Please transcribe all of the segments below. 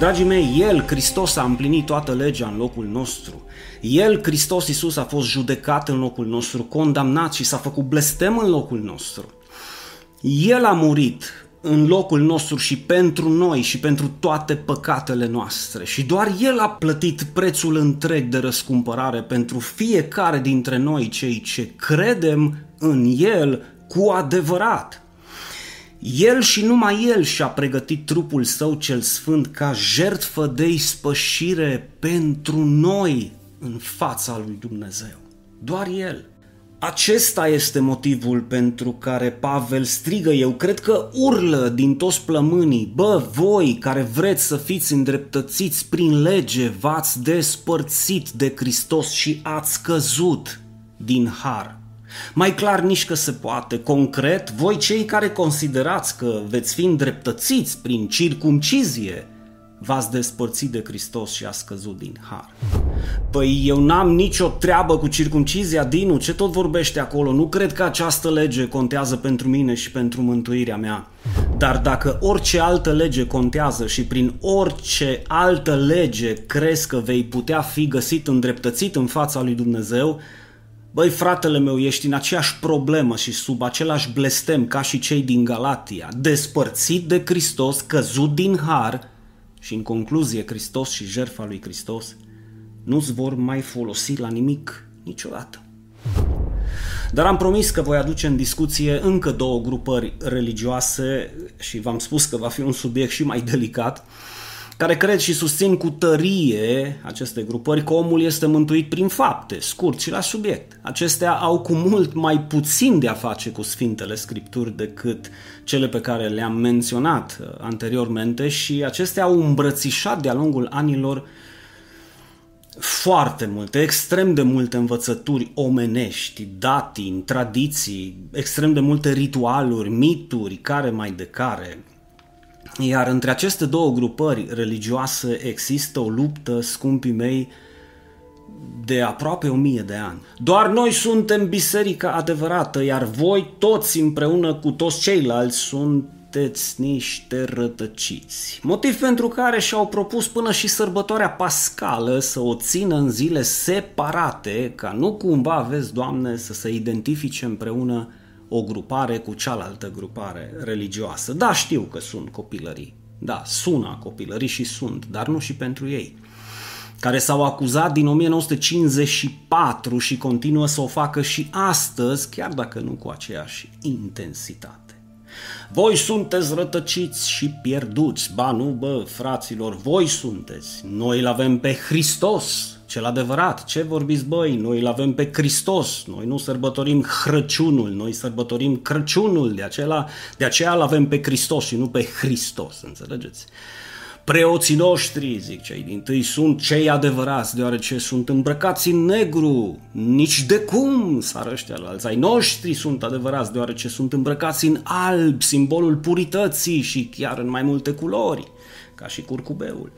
Dragii mei, El, Hristos, a împlinit toată legea în locul nostru. El, Hristos Iisus, a fost judecat în locul nostru, condamnat și s-a făcut blestem în locul nostru. El a murit în locul nostru și pentru noi și pentru toate păcatele noastre. Și doar El a plătit prețul întreg de răscumpărare pentru fiecare dintre noi, cei ce credem în El cu adevărat. El și numai El și-a pregătit trupul său cel sfânt ca jertfă de ispășire pentru noi în fața lui Dumnezeu. Doar El. Acesta este motivul pentru care Pavel strigă, eu cred că urlă din toți plămânii, bă, voi care vreți să fiți îndreptățiți prin lege, v-ați despărțit de Hristos și ați căzut din har. Mai clar nici că se poate, concret, voi cei care considerați că veți fi îndreptățiți prin circumcizie, v-ați despărțit de Hristos și a scăzut din har. Păi eu n-am nicio treabă cu circumcizia, Dinu, ce tot vorbește acolo? Nu cred că această lege contează pentru mine și pentru mântuirea mea. Dar dacă orice altă lege contează și prin orice altă lege crezi că vei putea fi găsit îndreptățit în fața lui Dumnezeu, Băi, fratele meu, ești în aceeași problemă și sub același blestem ca și cei din Galatia, despărțit de Hristos, căzut din har. Și în concluzie Hristos și jertfa lui Hristos nu-ți vor mai folosi la nimic niciodată. Dar am promis că voi aduce în discuție încă două grupări religioase și v-am spus că va fi un subiect și mai delicat, care cred și susțin cu tărie aceste grupări că omul este mântuit prin fapte, scurt și la subiect. Acestea au cu mult mai puțin de a face cu Sfintele Scripturi decât cele pe care le-am menționat uh, anteriormente și acestea au îmbrățișat de-a lungul anilor foarte multe, extrem de multe învățături omenești, datini, tradiții, extrem de multe ritualuri, mituri, care mai de care, iar între aceste două grupări religioase există o luptă, scumpii mei, de aproape o mie de ani. Doar noi suntem biserica adevărată, iar voi toți împreună cu toți ceilalți sunteți niște rătăciți. Motiv pentru care și-au propus până și sărbătoarea pascală să o țină în zile separate, ca nu cumva aveți, Doamne, să se identifice împreună o grupare cu cealaltă grupare religioasă. Da, știu că sunt copilării. Da, sună copilării și sunt, dar nu și pentru ei care s-au acuzat din 1954 și continuă să o facă și astăzi, chiar dacă nu cu aceeași intensitate. Voi sunteți rătăciți și pierduți, ba nu, bă, fraților, voi sunteți. Noi îl avem pe Hristos, cel adevărat. Ce vorbiți băi? Noi îl avem pe Hristos. Noi nu sărbătorim Crăciunul, noi sărbătorim Crăciunul. De, acela, de aceea îl avem pe Hristos și nu pe Hristos, înțelegeți? Preoții noștri, zic cei din tâi, sunt cei adevărați, deoarece sunt îmbrăcați în negru. Nici de cum, s-ar ăștia la alții. Ai noștri sunt adevărați, deoarece sunt îmbrăcați în alb, simbolul purității și chiar în mai multe culori, ca și curcubeul.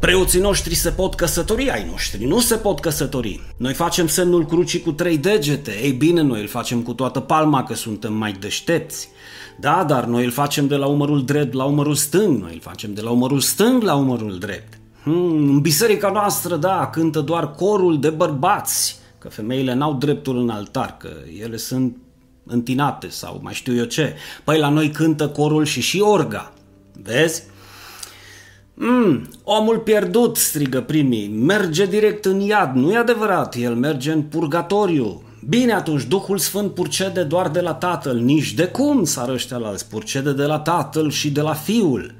Preoții noștri se pot căsători, ai noștri nu se pot căsători. Noi facem semnul crucii cu trei degete, ei bine, noi îl facem cu toată palma că suntem mai deștepți. Da, dar noi îl facem de la umărul drept la umărul stâng, noi îl facem de la umărul stâng la umărul drept. Hmm, în biserica noastră, da, cântă doar corul de bărbați, că femeile n-au dreptul în altar, că ele sunt întinate sau mai știu eu ce. Păi la noi cântă corul și și orga. Vezi? Mm, omul pierdut, strigă primii, merge direct în iad. Nu e adevărat, el merge în purgatoriu. Bine, atunci Duhul Sfânt purcede doar de la Tatăl, nici de cum s-ar ăștia la alți, purcede de la Tatăl și de la Fiul.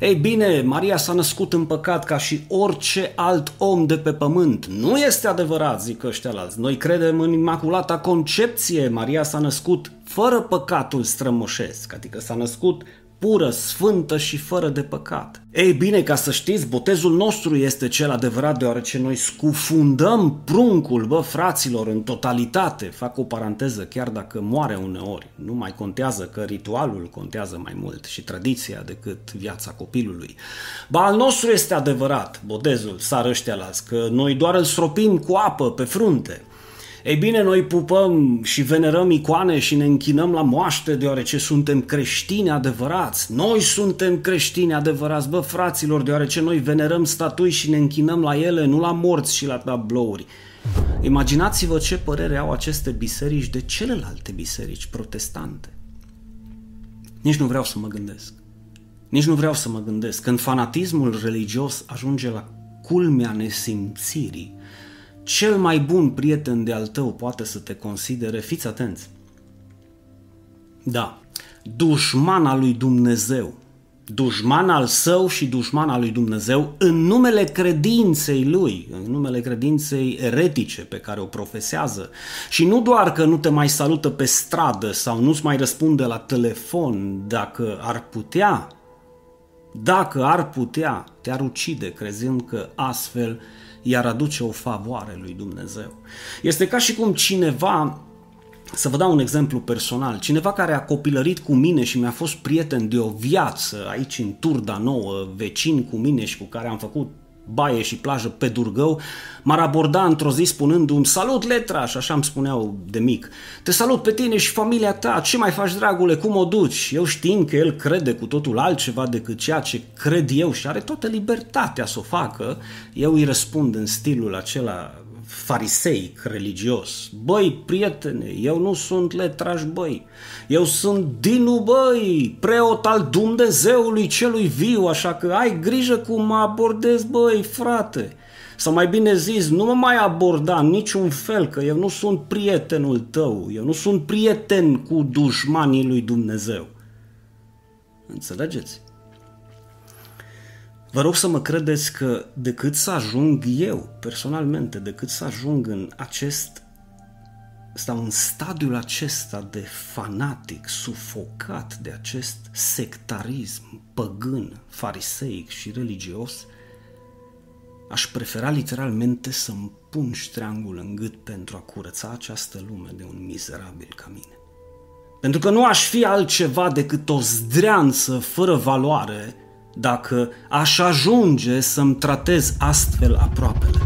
Ei bine, Maria s-a născut în păcat ca și orice alt om de pe pământ. Nu este adevărat, zic ăștia alți. Noi credem în Imaculata Concepție. Maria s-a născut fără păcatul strămoșesc, adică s-a născut pură, sfântă și fără de păcat. Ei bine, ca să știți, botezul nostru este cel adevărat deoarece noi scufundăm pruncul, bă, fraților, în totalitate. Fac o paranteză, chiar dacă moare uneori. Nu mai contează că ritualul contează mai mult și tradiția decât viața copilului. Ba, al nostru este adevărat, botezul, sar ăștia las, că noi doar îl stropim cu apă pe frunte. Ei bine, noi pupăm și venerăm icoane și ne închinăm la moaște deoarece suntem creștini adevărați. Noi suntem creștini adevărați, bă fraților, deoarece noi venerăm statui și ne închinăm la ele, nu la morți și la tablouri. Imaginați-vă ce părere au aceste biserici de celelalte biserici protestante. Nici nu vreau să mă gândesc. Nici nu vreau să mă gândesc. Când fanatismul religios ajunge la culmea nesimțirii, cel mai bun prieten de al tău poate să te considere, fiți atenți. Da, dușman lui Dumnezeu, dușman al său și dușman al lui Dumnezeu în numele credinței lui, în numele credinței eretice pe care o profesează. Și nu doar că nu te mai salută pe stradă sau nu-ți mai răspunde la telefon dacă ar putea, dacă ar putea, te-ar ucide crezând că astfel i-ar aduce o favoare lui Dumnezeu. Este ca și cum cineva să vă dau un exemplu personal. Cineva care a copilărit cu mine și mi-a fost prieten de o viață aici în Turda Nouă, vecin cu mine și cu care am făcut baie și plajă pe Durgău, m-ar aborda într-o zi spunându-mi Salut, Letraș! Și așa îmi spuneau de mic. Te salut pe tine și familia ta, ce mai faci, dragule, cum o duci? Eu știind că el crede cu totul altceva decât ceea ce cred eu și are toată libertatea să o facă, eu îi răspund în stilul acela fariseic religios. Băi, prietene, eu nu sunt letraș, băi. Eu sunt Dinu, băi, preot al Dumnezeului celui viu, așa că ai grijă cum mă abordez, băi, frate. Sau mai bine zis, nu mă mai aborda în niciun fel, că eu nu sunt prietenul tău, eu nu sunt prieten cu dușmanii lui Dumnezeu. Înțelegeți? Vă rog să mă credeți că decât să ajung eu, personalmente, decât să ajung în acest sau în stadiul acesta de fanatic, sufocat de acest sectarism păgân, fariseic și religios, aș prefera literalmente să-mi pun ștreangul în gât pentru a curăța această lume de un mizerabil ca mine. Pentru că nu aș fi altceva decât o zdreanță fără valoare dacă aș ajunge să-mi tratez astfel aproapele.